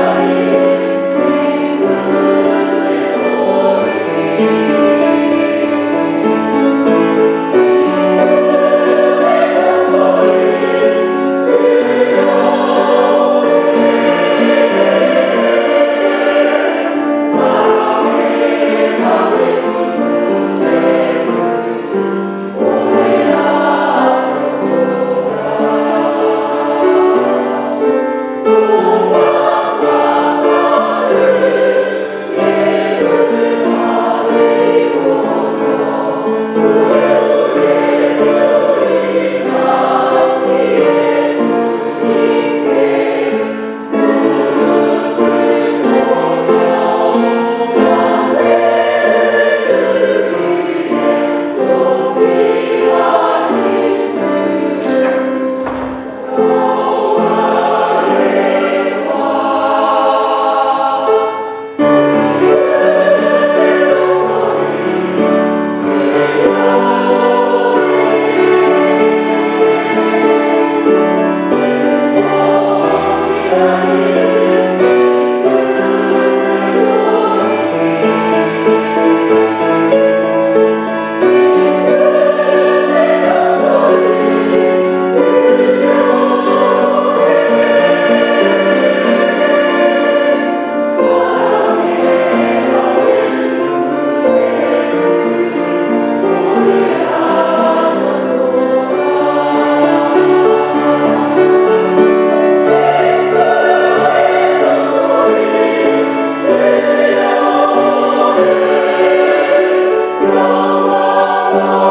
glória. Amen. Lord.